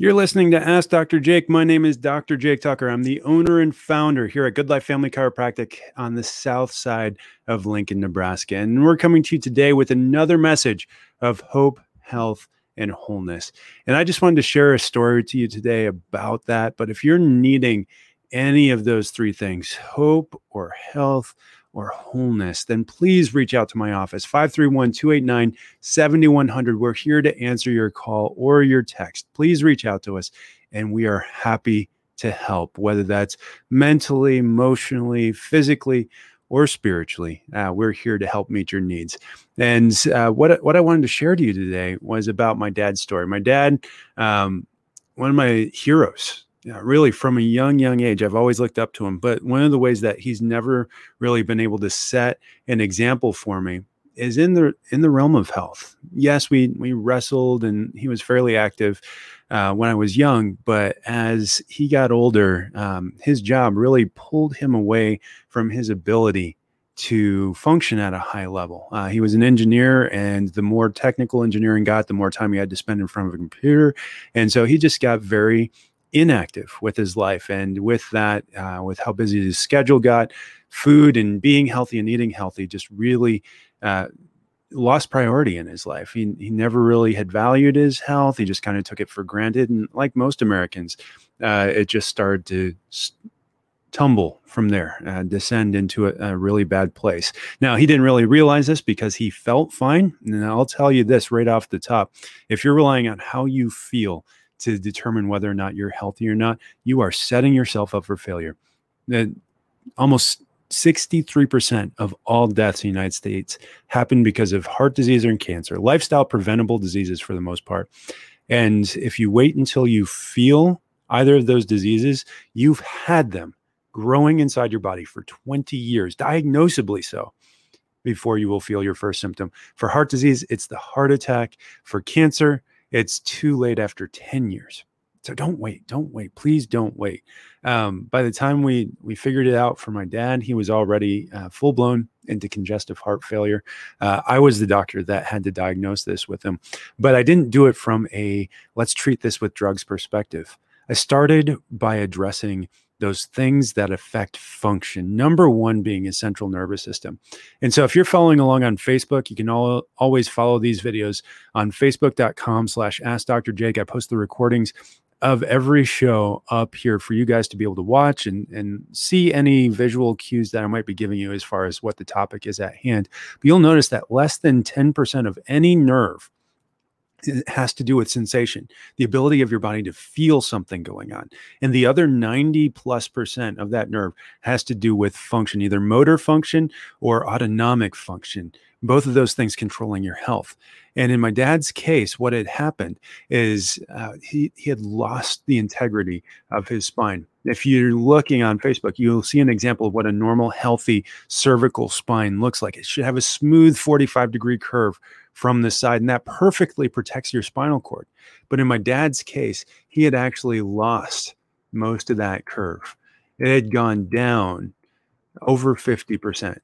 You're listening to Ask Dr. Jake. My name is Dr. Jake Tucker. I'm the owner and founder here at Good Life Family Chiropractic on the south side of Lincoln, Nebraska. And we're coming to you today with another message of hope, health, and wholeness. And I just wanted to share a story to you today about that. But if you're needing any of those three things, hope or health or wholeness, then please reach out to my office, 531 289 7100. We're here to answer your call or your text. Please reach out to us, and we are happy to help, whether that's mentally, emotionally, physically, or spiritually. Uh, we're here to help meet your needs. And uh, what, what I wanted to share to you today was about my dad's story. My dad, um, one of my heroes, really from a young, young age, I've always looked up to him. But one of the ways that he's never really been able to set an example for me is in the in the realm of health. Yes, we we wrestled, and he was fairly active uh, when I was young. But as he got older, um, his job really pulled him away from his ability to function at a high level. Uh, he was an engineer, and the more technical engineering got, the more time he had to spend in front of a computer, and so he just got very inactive with his life. And with that, uh, with how busy his schedule got, food and being healthy and eating healthy just really uh, lost priority in his life. He, he never really had valued his health. He just kind of took it for granted. And like most Americans, uh, it just started to tumble from there, uh, descend into a, a, really bad place. Now, he didn't really realize this because he felt fine. And I'll tell you this right off the top if you're relying on how you feel, to determine whether or not you're healthy or not, you are setting yourself up for failure. That almost 63% of all deaths in the United States happen because of heart disease or cancer, lifestyle preventable diseases for the most part. And if you wait until you feel either of those diseases, you've had them growing inside your body for 20 years, diagnosably so, before you will feel your first symptom. For heart disease, it's the heart attack. For cancer, it's too late after 10 years. So don't wait. Don't wait. Please don't wait. Um, by the time we we figured it out for my dad, he was already uh, full blown into congestive heart failure. Uh, I was the doctor that had to diagnose this with him, but I didn't do it from a let's treat this with drugs perspective. I started by addressing those things that affect function. Number one being a central nervous system. And so if you're following along on Facebook, you can all, always follow these videos on facebook.com slash ask Dr. Jake. I post the recordings of every show up here for you guys to be able to watch and, and see any visual cues that I might be giving you as far as what the topic is at hand. But you'll notice that less than 10% of any nerve has to do with sensation, the ability of your body to feel something going on. And the other 90 plus percent of that nerve has to do with function, either motor function or autonomic function. Both of those things controlling your health. And in my dad's case, what had happened is uh, he, he had lost the integrity of his spine. If you're looking on Facebook, you'll see an example of what a normal, healthy cervical spine looks like. It should have a smooth 45 degree curve from the side, and that perfectly protects your spinal cord. But in my dad's case, he had actually lost most of that curve. It had gone down over 50%.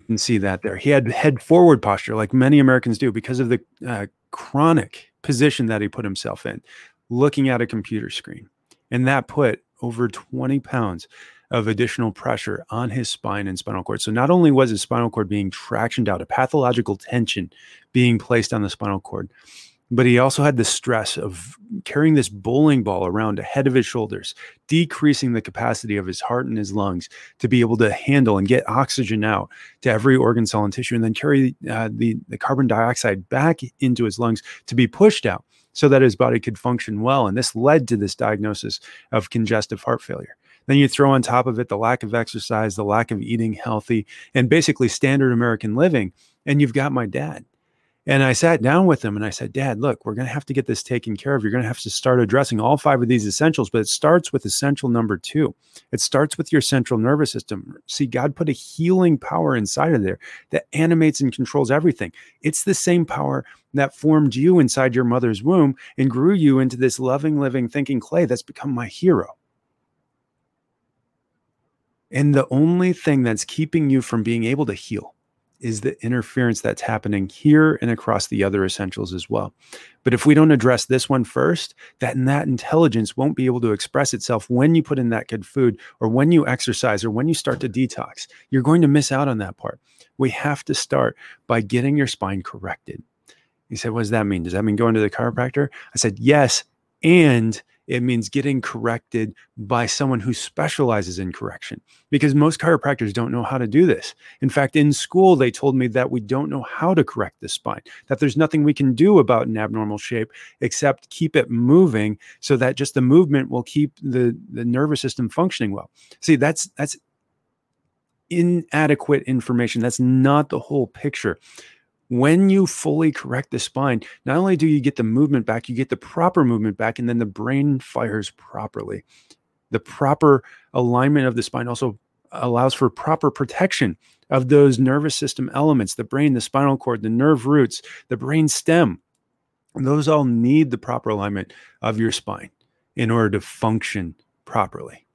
You can see that there. He had head forward posture, like many Americans do, because of the uh, chronic position that he put himself in, looking at a computer screen. And that put over 20 pounds of additional pressure on his spine and spinal cord. So not only was his spinal cord being tractioned out, a pathological tension being placed on the spinal cord, but he also had the stress of carrying this bowling ball around ahead of his shoulders, decreasing the capacity of his heart and his lungs to be able to handle and get oxygen out to every organ, cell, and tissue, and then carry uh, the, the carbon dioxide back into his lungs to be pushed out so that his body could function well. And this led to this diagnosis of congestive heart failure. Then you throw on top of it the lack of exercise, the lack of eating healthy, and basically standard American living. And you've got my dad. And I sat down with him and I said, Dad, look, we're going to have to get this taken care of. You're going to have to start addressing all five of these essentials, but it starts with essential number two. It starts with your central nervous system. See, God put a healing power inside of there that animates and controls everything. It's the same power that formed you inside your mother's womb and grew you into this loving, living, thinking clay that's become my hero. And the only thing that's keeping you from being able to heal is the interference that's happening here and across the other essentials as well. But if we don't address this one first, then that intelligence won't be able to express itself when you put in that good food or when you exercise or when you start to detox. You're going to miss out on that part. We have to start by getting your spine corrected. He said, What does that mean? Does that mean going to the chiropractor? I said, Yes. And it means getting corrected by someone who specializes in correction because most chiropractors don't know how to do this. In fact, in school, they told me that we don't know how to correct the spine, that there's nothing we can do about an abnormal shape except keep it moving so that just the movement will keep the, the nervous system functioning well. See, that's that's inadequate information. That's not the whole picture when you fully correct the spine, not only do you get the movement back, you get the proper movement back, and then the brain fires properly. The proper alignment of the spine also allows for proper protection of those nervous system elements the brain, the spinal cord, the nerve roots, the brain stem. Those all need the proper alignment of your spine in order to function properly.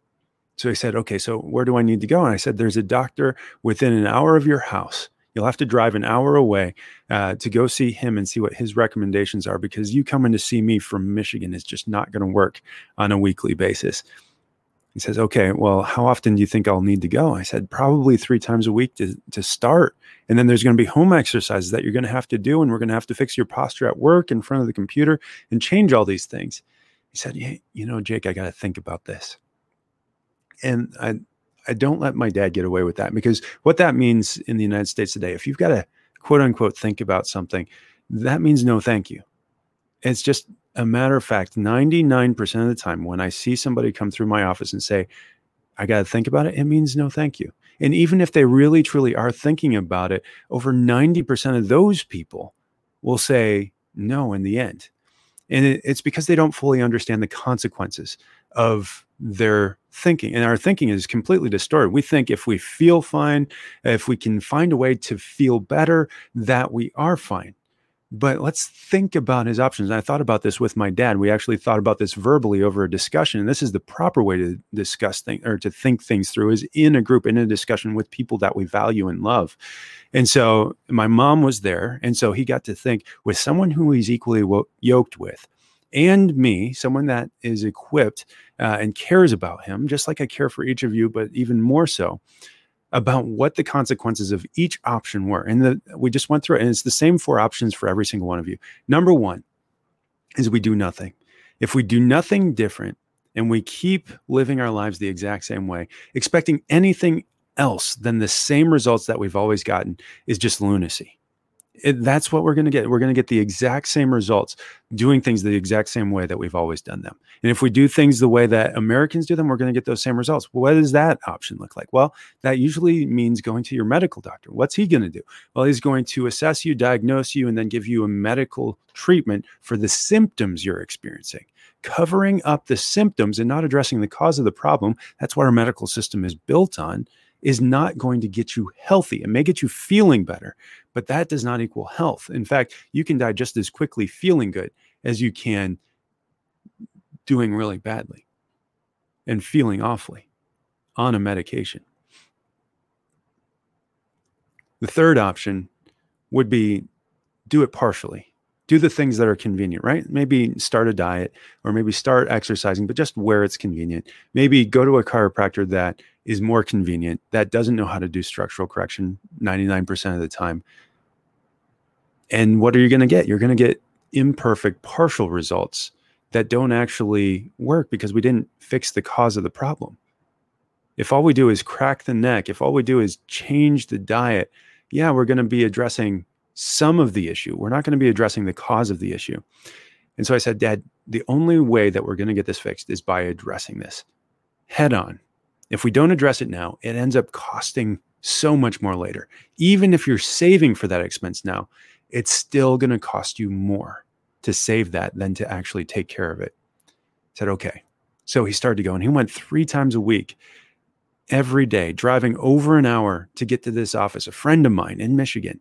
So I said, Okay, so where do I need to go? And I said, There's a doctor within an hour of your house You'll have to drive an hour away uh, to go see him and see what his recommendations are because you coming to see me from Michigan is just not going to work on a weekly basis. He says, Okay, well, how often do you think I'll need to go? I said, Probably three times a week to, to start. And then there's going to be home exercises that you're going to have to do. And we're going to have to fix your posture at work in front of the computer and change all these things. He said, yeah, You know, Jake, I got to think about this. And I, I don't let my dad get away with that because what that means in the United States today, if you've got to quote unquote think about something, that means no thank you. It's just a matter of fact, 99% of the time when I see somebody come through my office and say, I got to think about it, it means no thank you. And even if they really truly are thinking about it, over 90% of those people will say no in the end. And it's because they don't fully understand the consequences of their thinking. And our thinking is completely distorted. We think if we feel fine, if we can find a way to feel better, that we are fine. But let's think about his options. And I thought about this with my dad. We actually thought about this verbally over a discussion. And this is the proper way to discuss things or to think things through is in a group, in a discussion with people that we value and love. And so my mom was there. And so he got to think with someone who he's equally wo- yoked with and me, someone that is equipped uh, and cares about him, just like I care for each of you, but even more so about what the consequences of each option were. And the, we just went through it, and it's the same four options for every single one of you. Number one is we do nothing. If we do nothing different and we keep living our lives the exact same way, expecting anything else than the same results that we've always gotten is just lunacy it, that's what we're going to get. We're going to get the exact same results doing things the exact same way that we've always done them. And if we do things the way that Americans do them, we're going to get those same results. What does that option look like? Well, that usually means going to your medical doctor. What's he going to do? Well, he's going to assess you, diagnose you, and then give you a medical treatment for the symptoms you're experiencing. Covering up the symptoms and not addressing the cause of the problem. That's what our medical system is built on is not going to get you healthy. It may get you feeling better, but that does not equal health. In fact, you can die just as quickly feeling good as you can doing really badly and feeling awfully on a medication. The third option would be do it partially. Do the things that are convenient, right? Maybe start a diet or maybe start exercising, but just where it's convenient. Maybe go to a chiropractor that is more convenient that doesn't know how to do structural correction 99% of the time. And what are you going to get? You're going to get imperfect partial results that don't actually work because we didn't fix the cause of the problem. If all we do is crack the neck, if all we do is change the diet, yeah, we're going to be addressing some of the issue. We're not going to be addressing the cause of the issue. And so I said, Dad, the only way that we're going to get this fixed is by addressing this head on. If we don't address it now, it ends up costing so much more later. Even if you're saving for that expense now, it's still going to cost you more to save that than to actually take care of it. I said, okay. So he started to go and he went three times a week, every day, driving over an hour to get to this office, a friend of mine in Michigan.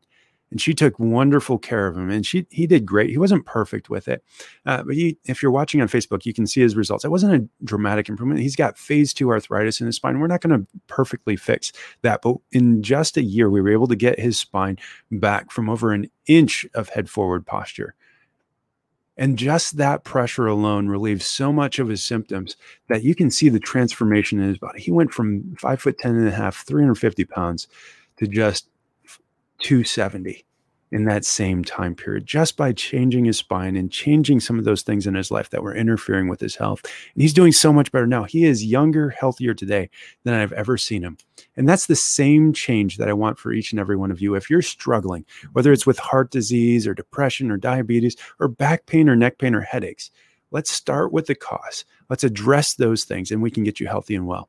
And she took wonderful care of him and she he did great. He wasn't perfect with it uh, but he, if you're watching on facebook you can see his results. It wasn't a dramatic improvement. He's got phase two arthritis in his spine. We're not going to perfectly fix that but in just a year we were able to get his spine back from over an inch of head forward posture. And just that pressure alone relieves so much of his symptoms that you can see the transformation in his body. He went from five foot ten and a half, 350 pounds to just 270 in that same time period just by changing his spine and changing some of those things in his life that were interfering with his health. And he's doing so much better now. He is younger, healthier today than I've ever seen him. And that's the same change that I want for each and every one of you. If you're struggling, whether it's with heart disease or depression or diabetes or back pain or neck pain or headaches, let's start with the cause. Let's address those things and we can get you healthy and well.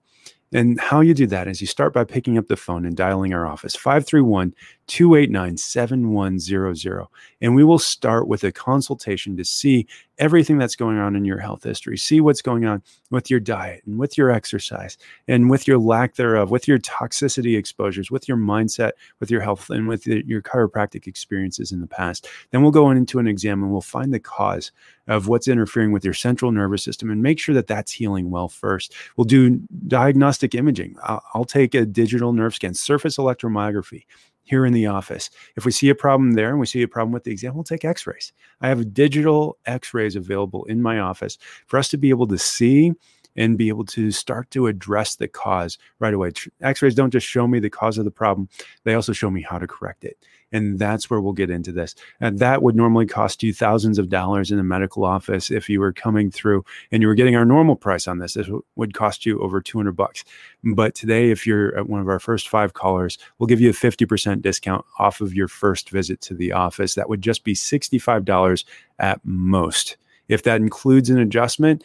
And how you do that is you start by picking up the phone and dialing our office 531 289 7100. And we will start with a consultation to see everything that's going on in your health history, see what's going on with your diet and with your exercise and with your lack thereof, with your toxicity exposures, with your mindset, with your health, and with your chiropractic experiences in the past. Then we'll go into an exam and we'll find the cause of what's interfering with your central nervous system and make sure that that's healing well first. We'll do diagnostic imaging. I'll, I'll take a digital nerve scan, surface electromyography here in the office. If we see a problem there and we see a problem with the exam, we'll take x rays. I have digital x rays available in my office for us to be able to see and be able to start to address the cause right away. X rays don't just show me the cause of the problem, they also show me how to correct it. And that's where we'll get into this. And that would normally cost you thousands of dollars in a medical office if you were coming through and you were getting our normal price on this. This would cost you over 200 bucks. But today, if you're at one of our first five callers, we'll give you a 50% discount off of your first visit to the office. That would just be $65 at most. If that includes an adjustment,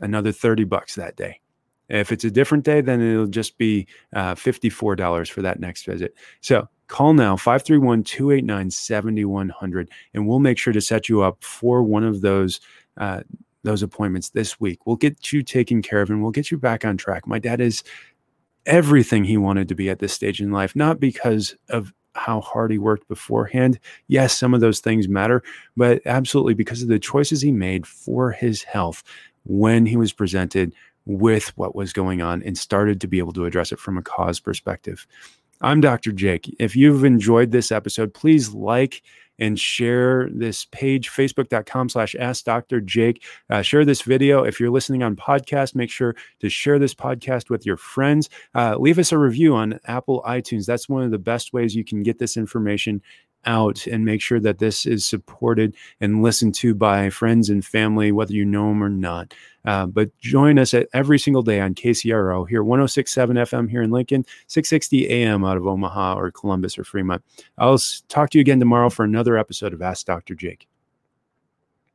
another 30 bucks that day. If it's a different day, then it'll just be uh, $54 for that next visit. So call now 531 289 7100 and we'll make sure to set you up for one of those. Uh, those appointments this week. We'll get you taken care of and we'll get you back on track. My dad is everything he wanted to be at this stage in life, not because of how hard he worked beforehand. Yes, some of those things matter, but absolutely because of the choices he made for his health when he was presented with what was going on and started to be able to address it from a cause perspective. I'm Dr. Jake. If you've enjoyed this episode, please like and share this page, facebook.com slash ask Dr. Jake. Uh, share this video. If you're listening on podcast, make sure to share this podcast with your friends. Uh, leave us a review on Apple iTunes. That's one of the best ways you can get this information out and make sure that this is supported and listened to by friends and family, whether you know them or not. Uh, but join us at every single day on KCRO here, 1067 FM here in Lincoln, 660 AM out of Omaha or Columbus or Fremont. I'll talk to you again tomorrow for another episode of Ask Dr. Jake.